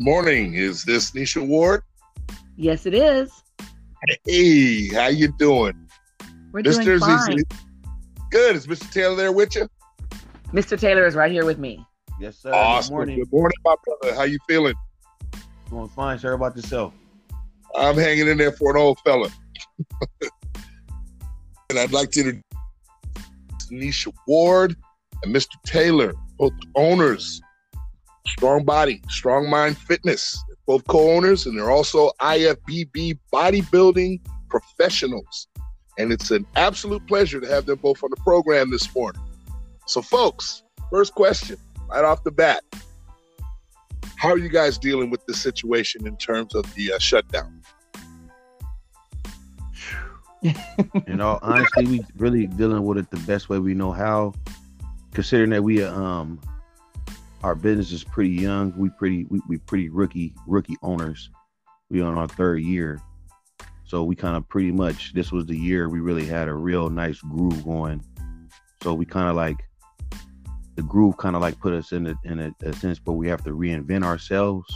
Good morning. Is this Nesha Ward? Yes, it is. Hey, how you doing? We're Mr. doing fine. Good. Is Mister Taylor there with you? Mister Taylor is right here with me. Yes, sir. Awesome. Good morning. Good morning, my brother. How you feeling? Doing fine, sir. About yourself? I'm hanging in there for an old fella. and I'd like to introduce Nesha Ward and Mister Taylor, both owners, Strong Body, Strong Mind Fitness, both co-owners, and they're also IFBB bodybuilding professionals. And it's an absolute pleasure to have them both on the program this morning. So, folks, first question right off the bat. How are you guys dealing with this situation in terms of the uh, shutdown? you know, honestly, we really dealing with it the best way we know how. Considering that we are um our business is pretty young, we pretty we, we pretty rookie rookie owners. We on our third year, so we kind of pretty much this was the year we really had a real nice groove going. So we kind of like the groove kind of like put us in a, in a, a sense where we have to reinvent ourselves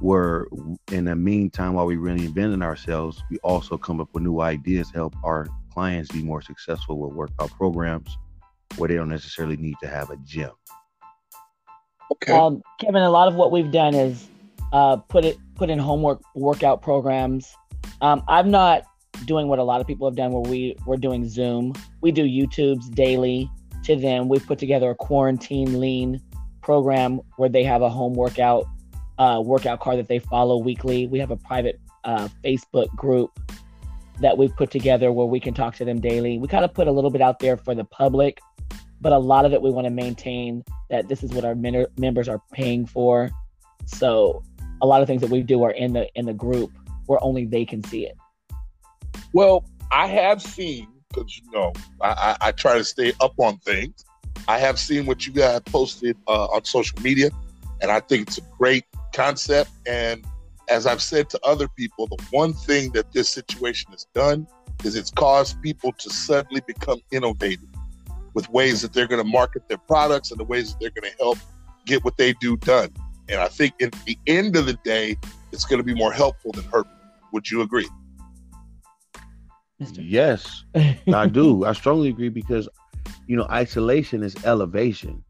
where in the meantime while we reinventing ourselves we also come up with new ideas to help our clients be more successful with workout programs where they don't necessarily need to have a gym okay um, kevin a lot of what we've done is uh, put it put in homework workout programs um, i'm not doing what a lot of people have done where we we're doing zoom we do youtube's daily to them we've put together a quarantine lean program where they have a home workout uh, workout card that they follow weekly. We have a private uh, Facebook group that we've put together where we can talk to them daily. We kind of put a little bit out there for the public, but a lot of it we want to maintain that this is what our men- members are paying for. So a lot of things that we do are in the in the group where only they can see it. Well, I have seen because you know I, I, I, try to stay up on things. I have seen what you guys posted uh, on social media, and I think it's a great concept. And as I've said to other people, the one thing that this situation has done is it's caused people to suddenly become innovative with ways that they're going to market their products and the ways that they're going to help get what they do done. And I think at the end of the day, it's going to be more helpful than hurtful. Would you agree? Yes, I do. I strongly agree because, you know, isolation is elevation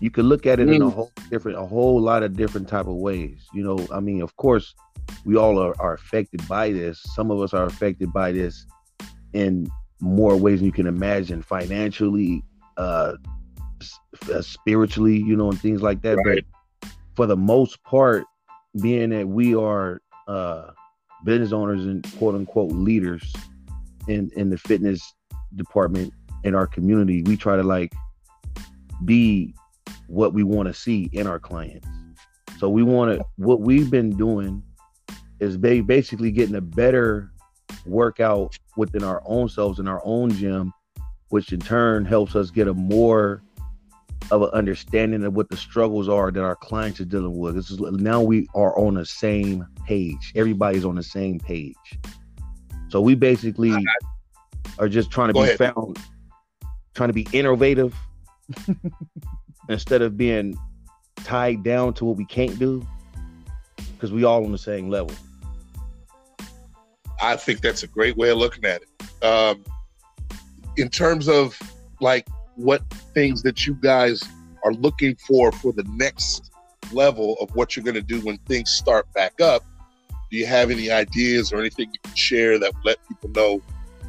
you can look at it mm. in a mm. whole different a whole lot of different type of ways you know i mean of course we all are, are affected by this some of us are affected by this in more ways than you can imagine financially uh, uh spiritually you know and things like that right. but for the most part being that we are uh business owners and quote unquote leaders in in the fitness department in our community we try to like be what we want to see in our clients. So we want to what we've been doing is basically getting a better workout within our own selves in our own gym, which in turn helps us get a more of an understanding of what the struggles are that our clients are dealing with. This is now we are on the same page. Everybody's on the same page. So we basically are just trying to Go be ahead. found, trying to be innovative instead of being tied down to what we can't do because we all on the same level i think that's a great way of looking at it um, in terms of like what things that you guys are looking for for the next level of what you're going to do when things start back up do you have any ideas or anything you can share that let people know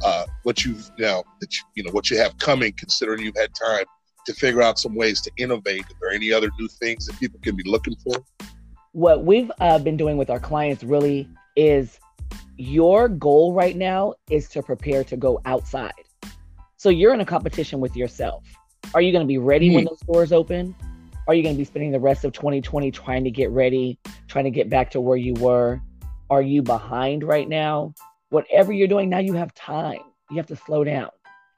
uh, what you've now that you, you know what you have coming considering you've had time to figure out some ways to innovate? Are there any other new things that people can be looking for? What we've uh, been doing with our clients really is your goal right now is to prepare to go outside. So you're in a competition with yourself. Are you going to be ready mm when those doors open? Are you going to be spending the rest of 2020 trying to get ready, trying to get back to where you were? Are you behind right now? Whatever you're doing now, you have time. You have to slow down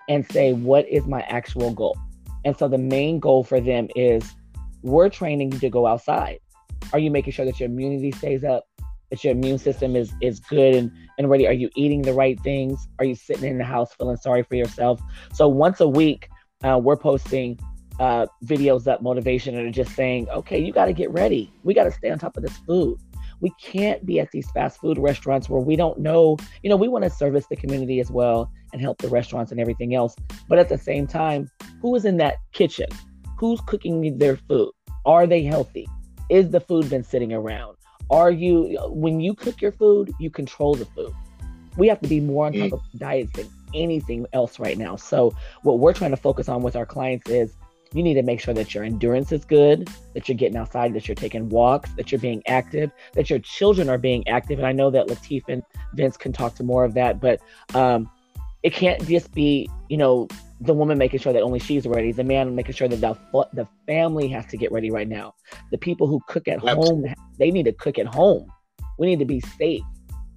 and say, what is my actual goal? And so the main goal for them is we're training you to go outside. Are you making sure that your immunity stays up? That your immune system is is good and, and ready? Are you eating the right things? Are you sitting in the house feeling sorry for yourself? So once a week, uh, we're posting uh, videos up motivation and are just saying, okay, you got to get ready. We got to stay on top of this food. We can't be at these fast food restaurants where we don't know, you know, we want to service the community as well and help the restaurants and everything else. But at the same time, who is in that kitchen? Who's cooking their food? Are they healthy? Is the food been sitting around? Are you, when you cook your food, you control the food. We have to be more on top mm. of diets than anything else right now. So, what we're trying to focus on with our clients is you need to make sure that your endurance is good, that you're getting outside, that you're taking walks, that you're being active, that your children are being active. And I know that Latif and Vince can talk to more of that, but um, it can't just be, you know, the woman making sure that only she's ready, the man making sure that the, the family has to get ready right now. The people who cook at home, they need to cook at home. We need to be safe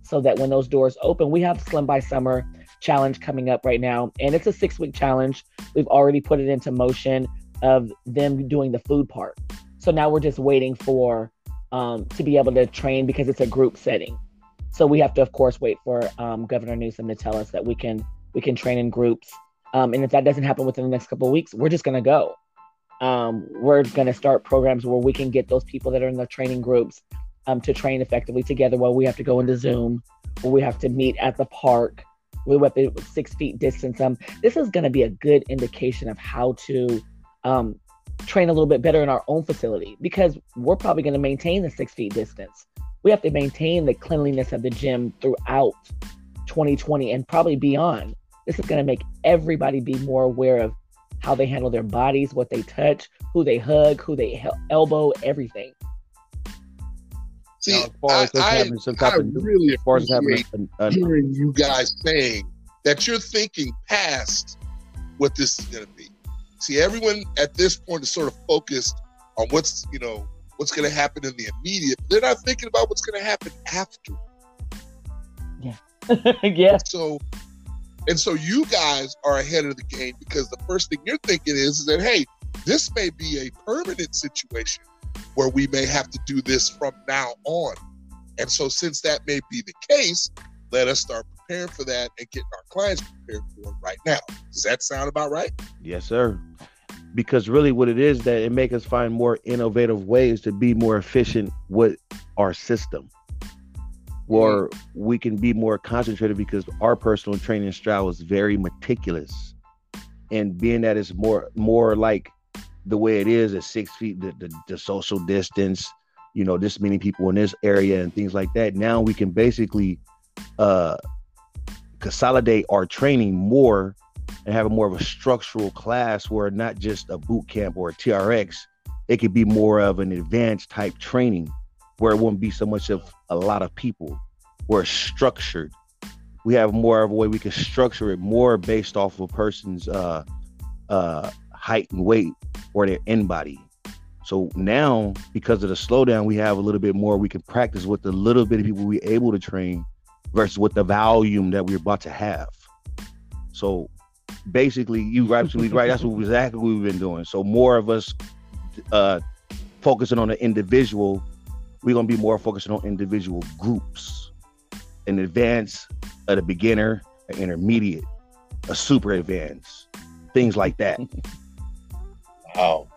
so that when those doors open, we have Slim by Summer challenge coming up right now, and it's a six week challenge. We've already put it into motion of them doing the food part. So now we're just waiting for um, to be able to train because it's a group setting. So we have to, of course, wait for um, Governor Newsom to tell us that we can we can train in groups. Um, and if that doesn't happen within the next couple of weeks, we're just going to go. Um, we're going to start programs where we can get those people that are in the training groups um, to train effectively together. While we have to go into Zoom, where we have to meet at the park. We have to six feet distance. Um, this is going to be a good indication of how to um, train a little bit better in our own facility because we're probably going to maintain the six feet distance. We have to maintain the cleanliness of the gym throughout 2020 and probably beyond. This is going to make everybody be more aware of how they handle their bodies, what they touch, who they hug, who they elbow, everything. See, now, as far as I, having some type I of, really as far as having a, a, hearing you guys saying that you're thinking past what this is going to be. See, everyone at this point is sort of focused on what's you know what's going to happen in the immediate. They're not thinking about what's going to happen after. Yeah. yeah. So, and so you guys are ahead of the game because the first thing you're thinking is, is that hey, this may be a permanent situation where we may have to do this from now on. And so, since that may be the case, let us start preparing for that and getting our clients prepared for it right now. Does that sound about right? Yes, sir. Because really, what it is that it makes us find more innovative ways to be more efficient with our system, where mm-hmm. we can be more concentrated because our personal training style is very meticulous, and being that it's more more like the way it is at six feet, the, the, the social distance, you know, this many people in this area and things like that. Now we can basically uh consolidate our training more and have a more of a structural class where not just a boot camp or a TRX, it could be more of an advanced type training where it wouldn't be so much of a lot of people, where structured. We have more of a way we can structure it more based off of a person's uh, uh, height and weight or their InBody. So now, because of the slowdown, we have a little bit more we can practice with the little bit of people we're able to train versus with the volume that we're about to have. So basically, you absolutely right. That's what exactly what we've been doing. So more of us uh, focusing on the individual, we're gonna be more focusing on individual groups, an advanced, a the beginner, an intermediate, a super advanced, things like that. wow.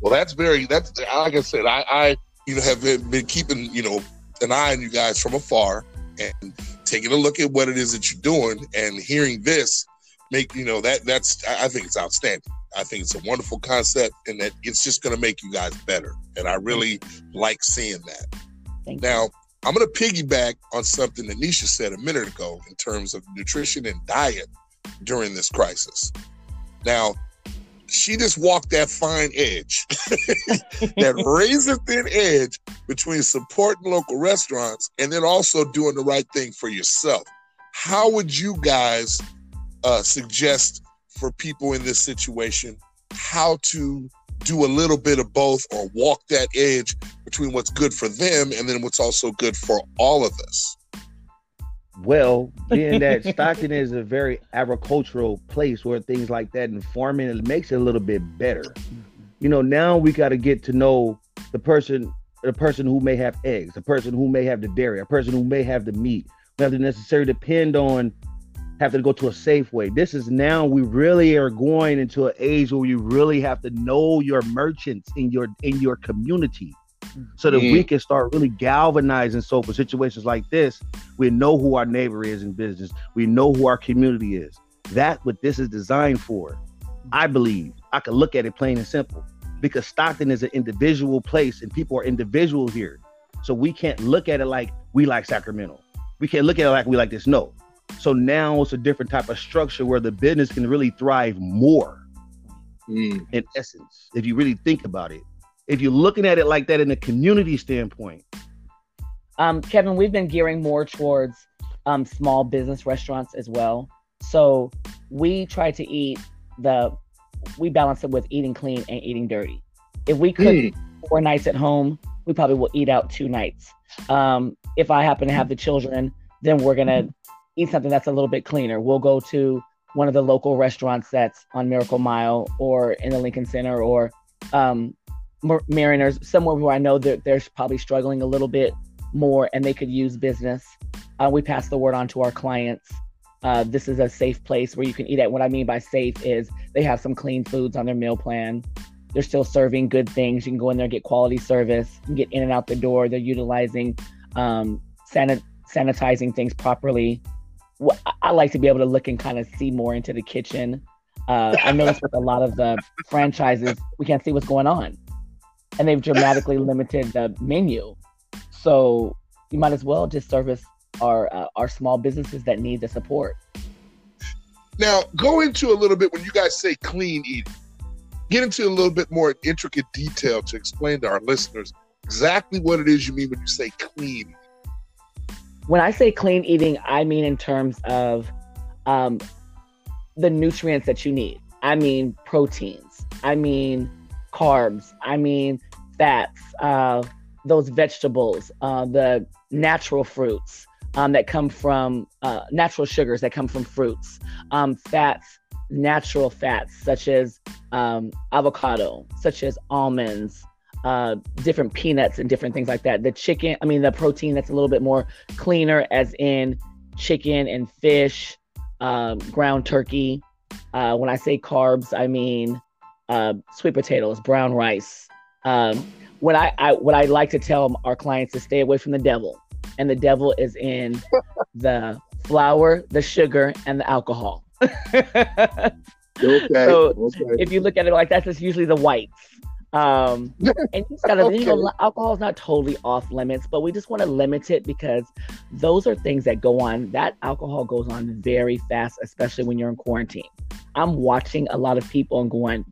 Well, that's very. That's like I said. I, I you know have been, been keeping you know an eye on you guys from afar and taking a look at what it is that you're doing and hearing this make you know that that's I think it's outstanding. I think it's a wonderful concept and that it's just going to make you guys better. And I really like seeing that. Thank now. I'm going to piggyback on something that Nesha said a minute ago in terms of nutrition and diet during this crisis. Now, she just walked that fine edge, that razor thin edge between supporting local restaurants and then also doing the right thing for yourself. How would you guys uh, suggest for people in this situation how to do a little bit of both or walk that edge between what's good for them and then what's also good for all of us? Well, being that Stockton is a very agricultural place where things like that and farming it makes it a little bit better. You know, now we got to get to know the person, the person who may have eggs, the person who may have the dairy, a person who may have the meat. We have to necessarily depend on have to go to a Safeway. This is now we really are going into an age where you really have to know your merchants in your in your community so that mm. we can start really galvanizing. So for situations like this, we know who our neighbor is in business. We know who our community is. That's what this is designed for. I believe I can look at it plain and simple because Stockton is an individual place and people are individuals here. So we can't look at it like we like Sacramento. We can't look at it like we like this. No. So now it's a different type of structure where the business can really thrive more. Mm. In essence, if you really think about it, if you're looking at it like that in a community standpoint. Um, Kevin, we've been gearing more towards um, small business restaurants as well. So we try to eat the, we balance it with eating clean and eating dirty. If we cook mm. four nights at home, we probably will eat out two nights. Um, if I happen to have the children, then we're gonna eat something that's a little bit cleaner. We'll go to one of the local restaurants that's on Miracle Mile or in the Lincoln Center or um, Mariners, somewhere where I know that they're probably struggling a little bit more and they could use business. Uh, we pass the word on to our clients. Uh, this is a safe place where you can eat at. What I mean by safe is they have some clean foods on their meal plan. They're still serving good things. You can go in there get quality service. Get in and out the door. They're utilizing um, sanit- sanitizing things properly. I like to be able to look and kind of see more into the kitchen. Uh, I noticed with a lot of the franchises, we can't see what's going on and they've dramatically limited the menu. So you might as well just service our uh, our small businesses that need the support. Now, go into a little bit when you guys say clean eating. Get into a little bit more intricate detail to explain to our listeners exactly what it is you mean when you say clean. When I say clean eating, I mean in terms of um, the nutrients that you need. I mean proteins. I mean carbs, I mean fats, uh, those vegetables, uh, the natural fruits um, that come from uh, natural sugars that come from fruits, um, fats, natural fats such as um, avocado, such as almonds, uh, different peanuts and different things like that. The chicken, I mean, the protein that's a little bit more cleaner, as in chicken and fish, um, ground turkey. Uh, when I say carbs, I mean uh, sweet potatoes, brown rice. Um, what I, I what I like to tell our clients to stay away from the devil, and the devil is in the flour, the sugar, and the alcohol. okay. So okay. if you look at it like that, it's usually the whites. Um, and you gotta, okay. you know, alcohol is not totally off limits, but we just want to limit it because those are things that go on. That alcohol goes on very fast, especially when you're in quarantine. I'm watching a lot of people and going,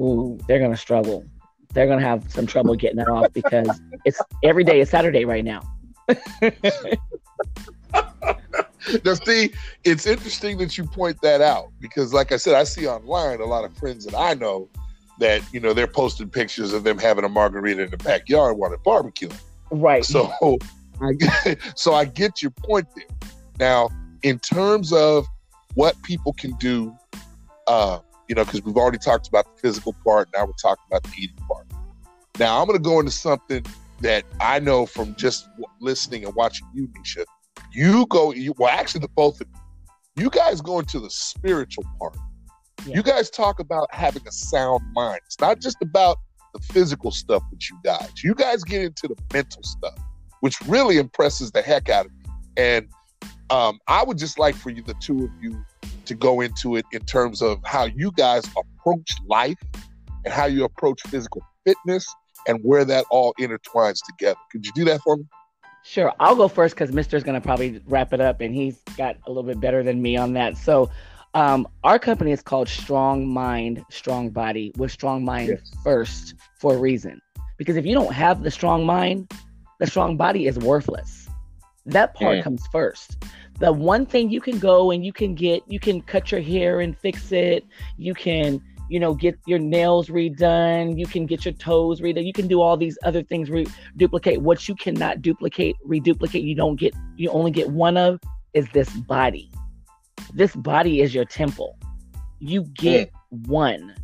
ooh, they're gonna struggle. They're gonna have some trouble getting that off because it's every day is Saturday right now. now, see, it's interesting that you point that out because, like I said, I see online a lot of friends that I know that you know they're posting pictures of them having a margarita in the backyard while they're barbecuing. Right. So, I, so I get your point there. Now, in terms of what people can do uh, you know, because we've already talked about the physical part. Now we're talking about the eating part. Now I'm going to go into something that I know from just listening and watching you, Nesha. You go, you, well, actually, the both of you, you guys go into the spiritual part. Yeah. You guys talk about having a sound mind. It's not just about the physical stuff that you guys. You guys get into the mental stuff, which really impresses the heck out of me. And um, I would just like for you, the two of you, to go into it in terms of how you guys approach life and how you approach physical fitness and where that all intertwines together. Could you do that for me? Sure. I'll go first because Mister's going to probably wrap it up and he's got a little bit better than me on that. So, um, our company is called Strong Mind, Strong Body, with Strong Mind yes. first for a reason. Because if you don't have the strong mind, the strong body is worthless. That part mm. comes first the one thing you can go and you can get you can cut your hair and fix it you can you know get your nails redone you can get your toes redone you can do all these other things re- duplicate what you cannot duplicate reduplicate you don't get you only get one of is this body this body is your temple you get mm. one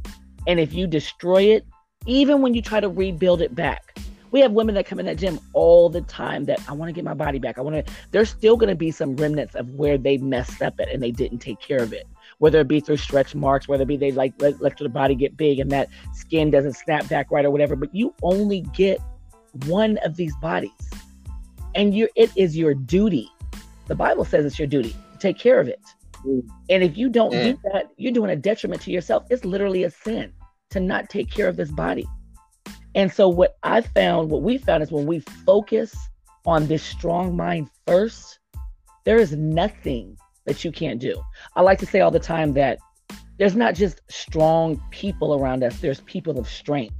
and if you destroy it even when you try to rebuild it back We have women that come in that gym all the time that I want to get my body back. I want to. There's still going to be some remnants of where they messed up at and they didn't take care of it. Whether it be through stretch marks, whether it be they like let, let the body get big and that skin doesn't snap back right or whatever. But you only get one of these bodies, and you it is your duty. The Bible says it's your duty to take care of it. And if you don't mm. do that, you're doing a detriment to yourself. It's literally a sin to not take care of this body. And so, what I found, what we found is when we focus on this strong mind first, there is nothing that you can't do. I like to say all the time that there's not just strong people around us, there's people of strength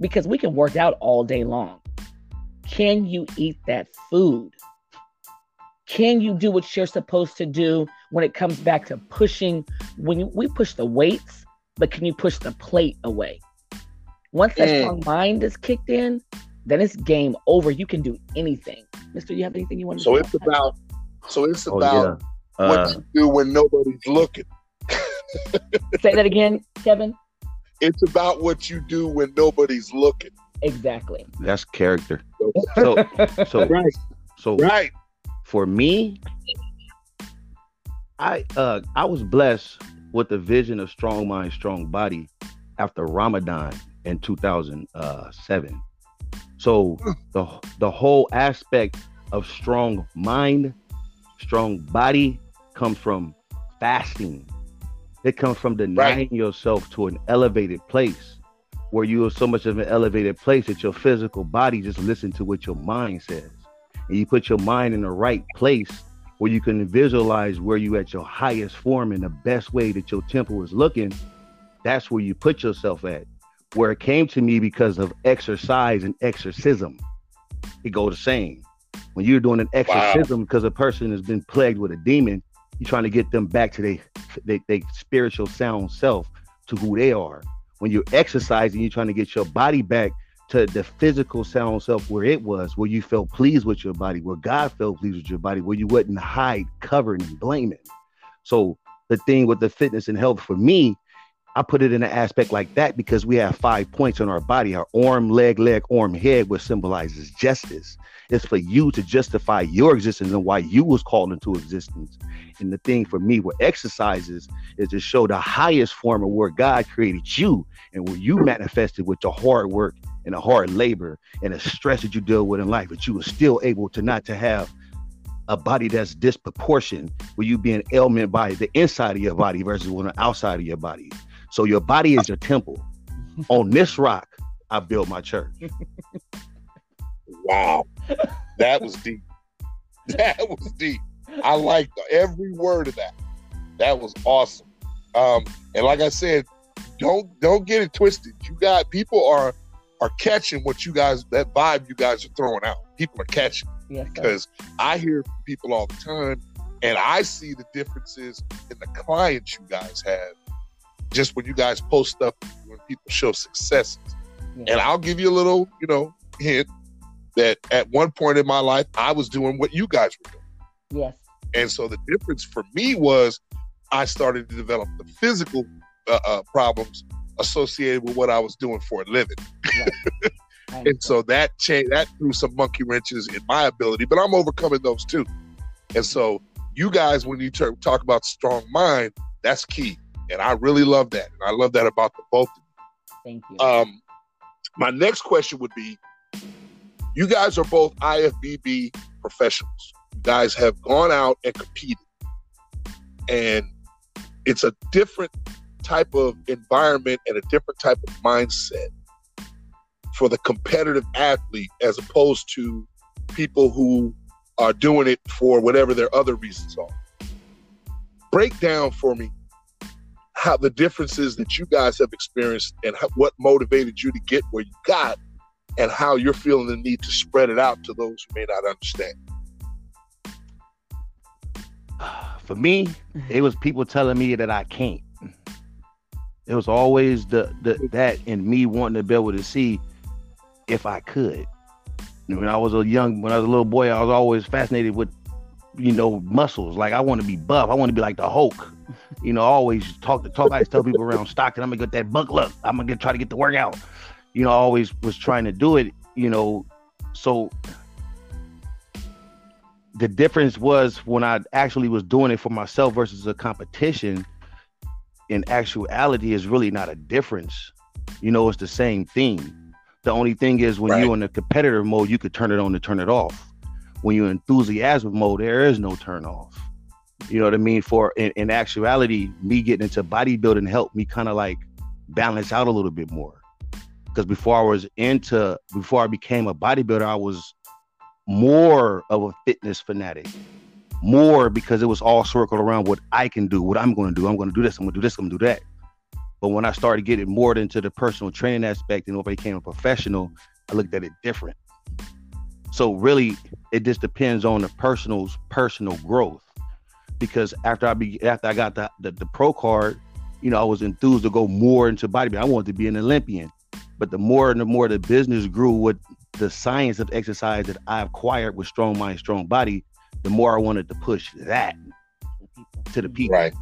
because we can work out all day long. Can you eat that food? Can you do what you're supposed to do when it comes back to pushing? When you, we push the weights, but can you push the plate away? Once that mm. strong mind is kicked in, then it's game over. You can do anything. Mister, you have anything you want to say So it's about so it's oh, about yeah. uh, what you do when nobody's looking. Say that again, Kevin. It's about what you do when nobody's looking. Exactly. That's character. So so right. So right. For me, I uh I was blessed with the vision of strong mind, strong body after Ramadan in 2007. So the the whole aspect of strong mind, strong body comes from fasting. It comes from denying right. yourself to an elevated place where you are so much of an elevated place that your physical body just listen to what your mind says. And you put your mind in the right place where you can visualize where you at your highest form in the best way that your temple is looking. That's where you put yourself at where it came to me because of exercise and exorcism. It go the same. When you're doing an exorcism wow. because a person has been plagued with a demon, you're trying to get them back to their they, they spiritual sound self to who they are. When you're exercising, you're trying to get your body back to the physical sound self where it was, where you felt pleased with your body, where God felt pleased with your body, where you wouldn't hide, covering, and blaming. So the thing with the fitness and health for me I put it in an aspect like that because we have five points on our body our arm, leg, leg, arm, head, which symbolizes justice. It's for you to justify your existence and why you was called into existence. And the thing for me with exercises is to show the highest form of where God created you and where you manifested with the hard work and the hard labor and the stress that you deal with in life, but you were still able to not to have a body that's disproportioned, where you being ailment by the inside of your body versus on the outside of your body. So your body is your temple. On this rock, I built my church. wow. That was deep. That was deep. I like every word of that. That was awesome. Um, and like I said, don't don't get it twisted. You got people are are catching what you guys that vibe you guys are throwing out. People are catching yes, because sir. I hear people all the time, and I see the differences in the clients you guys have just when you guys post stuff when people show successes. Yeah. And I'll give you a little, you know, hint that at one point in my life I was doing what you guys were doing. Yes. And so the difference for me was I started to develop the physical uh, uh, problems associated with what I was doing for a living. and so that changed that threw some monkey wrenches in my ability, but I'm overcoming those too. And so you guys, when you t- talk about strong mind, that's key and I really love that. And I love that about the both of you. Thank you. Um, my next question would be: You guys are both IFBB professionals. You guys have gone out and competed, and it's a different type of environment and a different type of mindset for the competitive athlete as opposed to people who are doing it for whatever their other reasons are. Break down for me how the differences that you guys have experienced and how, what motivated you to get where you got and how you're feeling the need to spread it out to those who may not understand. For me, mm-hmm. it was people telling me that I can't. It was always the, the that and me wanting to be able to see if I could. When I was a young, when I was a little boy, I was always fascinated with, you know, muscles. Like I want to be buff. I want to be like the Hulk. You know, always talk to talk. I tell people around Stockton, I'm gonna get that buck look. I'm gonna get, try to get the workout. You know, I always was trying to do it, you know, so the difference was when I actually was doing it for myself versus a competition. In actuality, is really not a difference. You know, it's the same thing. The only thing is when right. you're in the competitor mode, you could turn it on to turn it off. When you're in enthusiasm mode, there is no turn off. You know what I mean? For in, in actuality, me getting into bodybuilding helped me kind of like balance out a little bit more. Because before I was into, before I became a bodybuilder, I was more of a fitness fanatic. More because it was all circled around what I can do, what I'm going to do. I'm going to do this. I'm going to do this. I'm going to do that. But when I started getting more into the personal training aspect and I became a professional, I looked at it different. So really, it just depends on the personal's personal growth. Because after I be after I got the, the, the pro card, you know, I was enthused to go more into bodybuilding. I wanted to be an Olympian. But the more and the more the business grew with the science of exercise that I acquired with Strong Mind, Strong Body, the more I wanted to push that to the people. Right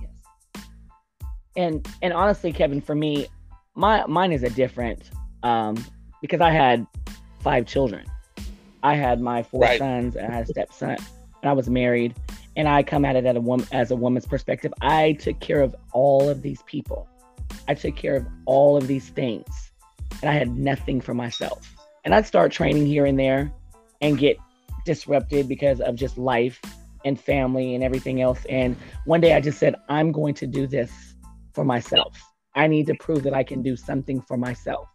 and and honestly, Kevin, for me, my mine is a different um, because I had five children. I had my four right. sons and I had a stepson, and I was married. And I come at it at a woman as a woman's perspective. I took care of all of these people. I took care of all of these things, and I had nothing for myself. And I'd start training here and there, and get disrupted because of just life and family and everything else. And one day I just said, I'm going to do this for myself. I need to prove that I can do something for myself.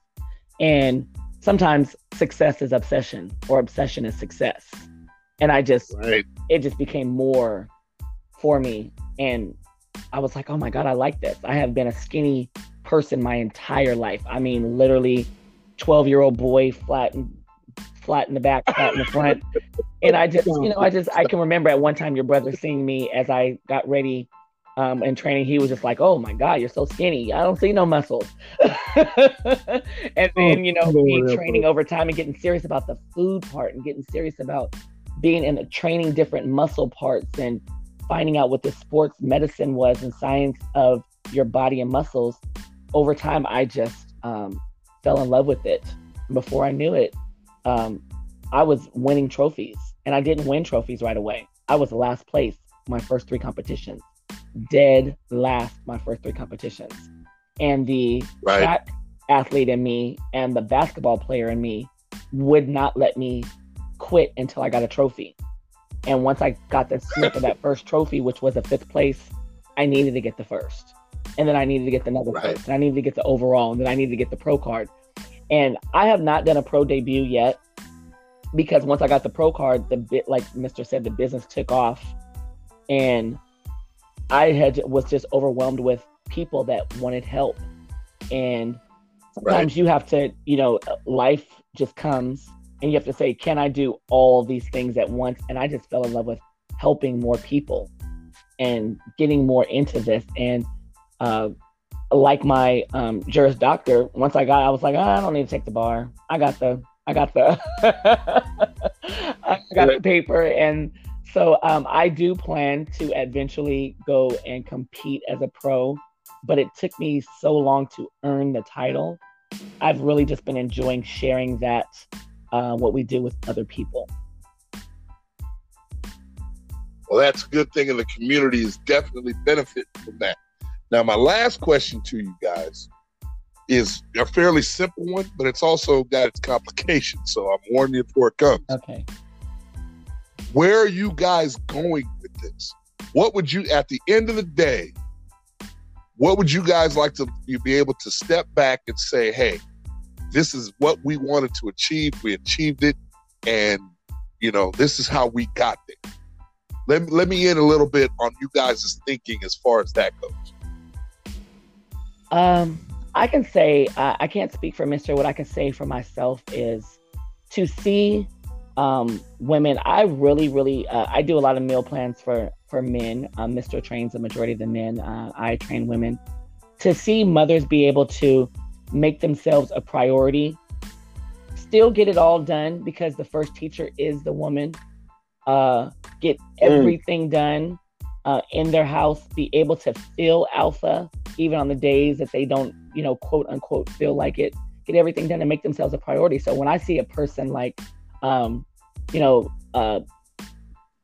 And sometimes success is obsession or obsession is success. And I just, right. it just became more for me. And I was like, oh my God, I like this. I have been a skinny person my entire life. I mean, literally 12 year old boy, flat and flat in the back, flat in the front. And I just, you know, I just, I can remember at one time your brother seeing me as I got ready um, in training, he was just like, "Oh my God, you're so skinny. I don't see no muscles." and then you know, me training over time and getting serious about the food part and getting serious about being in training different muscle parts and finding out what the sports medicine was and science of your body and muscles. Over time, I just um, fell in love with it. Before I knew it, um, I was winning trophies, and I didn't win trophies right away. I was last place my first three competitions dead last my first three competitions. And the right. track athlete in me and the basketball player in me would not let me quit until I got a trophy. And once I got the snip of that first trophy, which was a fifth place, I needed to get the first. And then I needed to get the another right. first. And I needed to get the overall. And then I needed to get the pro card. And I have not done a pro debut yet because once I got the pro card, the bit like Mister said, the business took off. And I had was just overwhelmed with people that wanted help, and sometimes right. you have to, you know, life just comes, and you have to say, "Can I do all these things at once?" And I just fell in love with helping more people and getting more into this, and uh, like my um, Juris Doctor, once I got, I was like, oh, I don't need to take the bar. I got the, I got the, I got the paper, and so um, I do plan to eventually go and compete as a pro, but it took me so long to earn the title. I've really just been enjoying sharing that uh, what we do with other people. Well, that's a good thing, and the community is definitely benefiting from that. Now, my last question to you guys is a fairly simple one, but it's also got its complications. So I'm warning you before it comes. Okay where are you guys going with this? What would you, at the end of the day, what would you guys like to be able to step back and say, hey, this is what we wanted to achieve. We achieved it. And, you know, this is how we got there. Let, let me in a little bit on you guys' thinking as far as that goes. Um, I can say, uh, I can't speak for Mister What I can say for myself is to see um, women. I really, really, uh, I do a lot of meal plans for for men. Um, Mister trains the majority of the men. Uh, I train women. To see mothers be able to make themselves a priority, still get it all done because the first teacher is the woman. Uh, get mm. everything mm. done uh, in their house. Be able to feel alpha even on the days that they don't, you know, quote unquote, feel like it get everything done and make themselves a priority. So when I see a person like, um, you know, uh,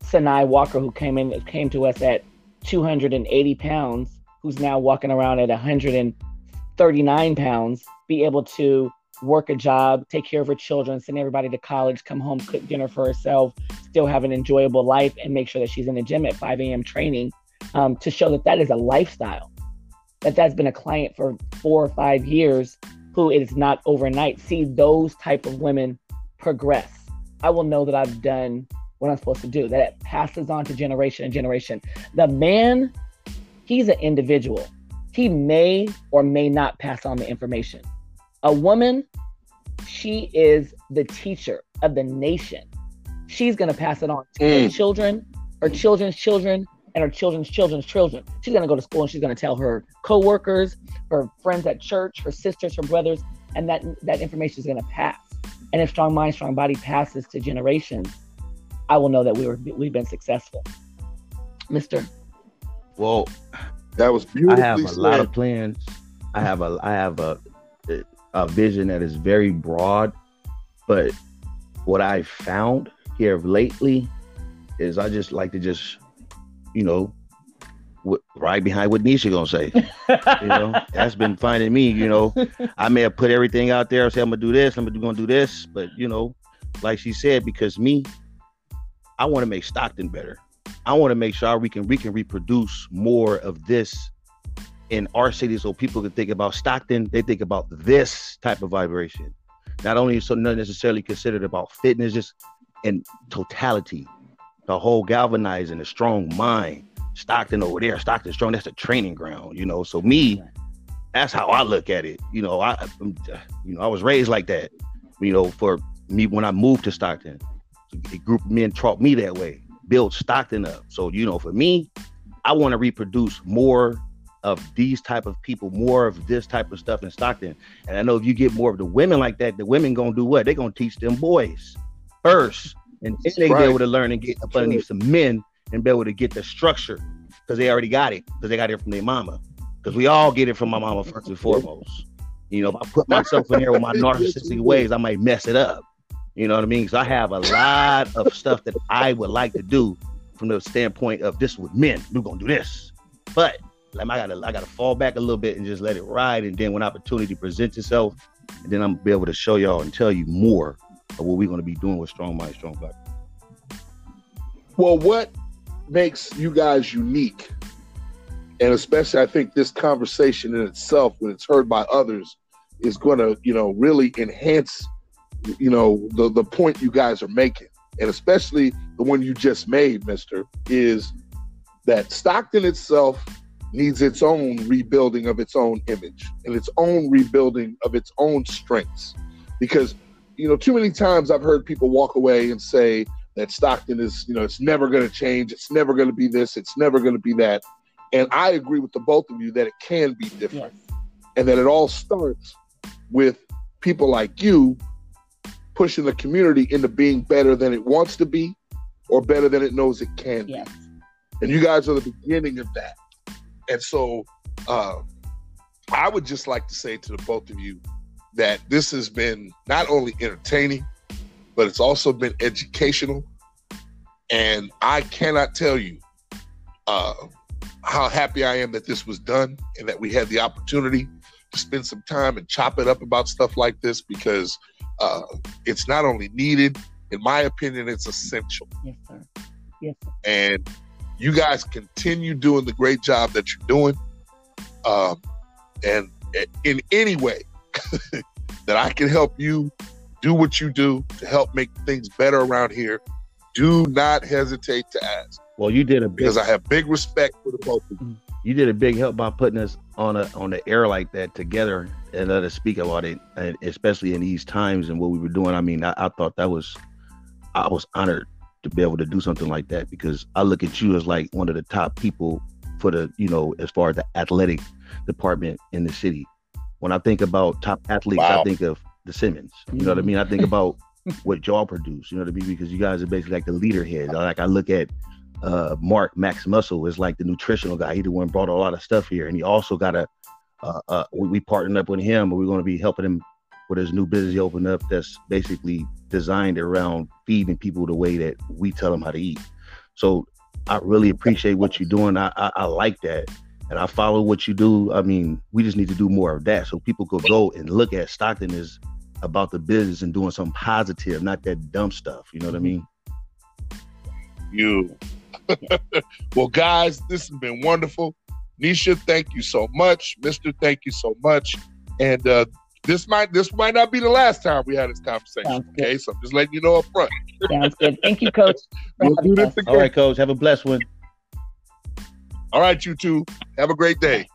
Sanai Walker, who came in, came to us at 280 pounds, who's now walking around at 139 pounds, be able to work a job, take care of her children, send everybody to college, come home, cook dinner for herself, still have an enjoyable life, and make sure that she's in the gym at 5 a.m. training um, to show that that is a lifestyle. That that's been a client for four or five years who it is not overnight. See those type of women progress. I will know that I've done what I'm supposed to do. That it passes on to generation and generation. The man, he's an individual. He may or may not pass on the information a woman, she is the teacher of the nation. She's going to pass it on to mm. her children, her children's children, and her children's children's children. She's going to go to school and she's going to tell her coworkers, her friends at church, her sisters, her brothers, and that that information is going to pass. And if strong mind, strong body passes to generations, I will know that we were we've been successful, Mister. Well, that was beautiful. I have a said. lot of plans. I have a I have a a vision that is very broad. But what I found here lately is I just like to just, you know, right behind what Nesha gonna say. you know, that's been finding me. You know, I may have put everything out there. Say I'm gonna do this. I'm gonna do this. But you know, like she said, because me, I want to make Stockton better. I want to make sure we can we can reproduce more of this in our city so people can think about Stockton, they think about this type of vibration. Not only so not necessarily considered about fitness, just in totality. The whole galvanizing, the strong mind. Stockton over there, Stockton strong, that's the training ground, you know. So me, that's how I look at it. You know, I you know, I was raised like that. You know, for me when I moved to Stockton, a group of men taught me that way, build Stockton up. So, you know, for me, I want to reproduce more of these type of people, more of this type of stuff in Stockton. And I know if you get more of the women like that, the women gonna do what? They're gonna teach them boys first, and then they right. be able to learn and get up underneath some men and be able to get the structure because they already got it because they got it from their mama. Because we all get it from my mama first and foremost. You know, if I put myself in here with my narcissistic ways, I might mess it up. You know what I mean? Because I have a lot of stuff that I would like to do from the standpoint of this with men. We're gonna do this, but like I gotta I gotta fall back a little bit and just let it ride. And then when opportunity presents itself, and then I'm gonna be able to show y'all and tell you more of what we're gonna be doing with Strong Mind, Strong Body. Well, what makes you guys unique? And especially I think this conversation in itself, when it's heard by others, is gonna, you know, really enhance, you know, the, the point you guys are making. And especially the one you just made, Mister, is that Stockton itself needs its own rebuilding of its own image and its own rebuilding of its own strengths. Because, you know, too many times I've heard people walk away and say that Stockton is, you know, it's never going to change. It's never going to be this. It's never going to be that. And I agree with the both of you that it can be different yes. and that it all starts with people like you pushing the community into being better than it wants to be or better than it knows it can yes. be. And you guys are the beginning of that. And so uh, I would just like to say to the both of you that this has been not only entertaining, but it's also been educational. And I cannot tell you uh, how happy I am that this was done and that we had the opportunity to spend some time and chop it up about stuff like this because uh, it's not only needed, in my opinion, it's essential. Yes, sir. Yes. Sir. And you guys continue doing the great job that you're doing. Um, and in any way that I can help you do what you do to help make things better around here, do not hesitate to ask. Well, you did a big, because I have big respect for the both of you. Mm. You did a big help by putting us on a on the air like that together and let us speak about it, and especially in these times and what we were doing. I mean, I, I thought that was I was honored to be able to do something like that because I look at you as like one of the top people for the, you know, as far as the athletic department in the city. When I think about top athletes, wow. I think of the Simmons. You know what I mean? I think about what y'all produce, you know what I mean? Because you guys are basically like the leader heads. Like I look at uh, Mark Max Muscle is like the nutritional guy. He the one brought a lot of stuff here, and he also got a. Uh, uh, we, we partnered up with him, but we're going to be helping him with his new business open up that's basically designed around feeding people the way that we tell them how to eat. So I really appreciate what you're doing. I, I, I like that. And I follow what you do. I mean, we just need to do more of that so people could go and look at Stockton as about the business and doing something positive, not that dumb stuff. You know what I mean? You. well, guys, this has been wonderful. Nesha, thank you so much. Mister, thank you so much. And uh, this might this might not be the last time we had this conversation. Okay, so I'm just letting you know up front. Sounds good. Thank you, Coach. we'll do this again. All right, Coach. Have a blessed one. All right, you two. Have a great day.